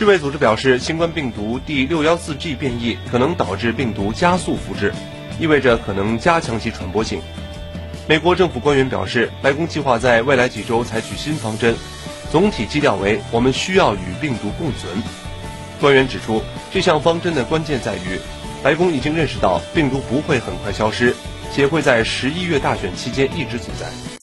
世卫组织表示，新冠病毒第六幺四 G 变异可能导致病毒加速复制，意味着可能加强其传播性。美国政府官员表示，白宫计划在未来几周采取新方针，总体基调为“我们需要与病毒共存”。官员指出，这项方针的关键在于，白宫已经认识到病毒不会很快消失，且会在十一月大选期间一直存在。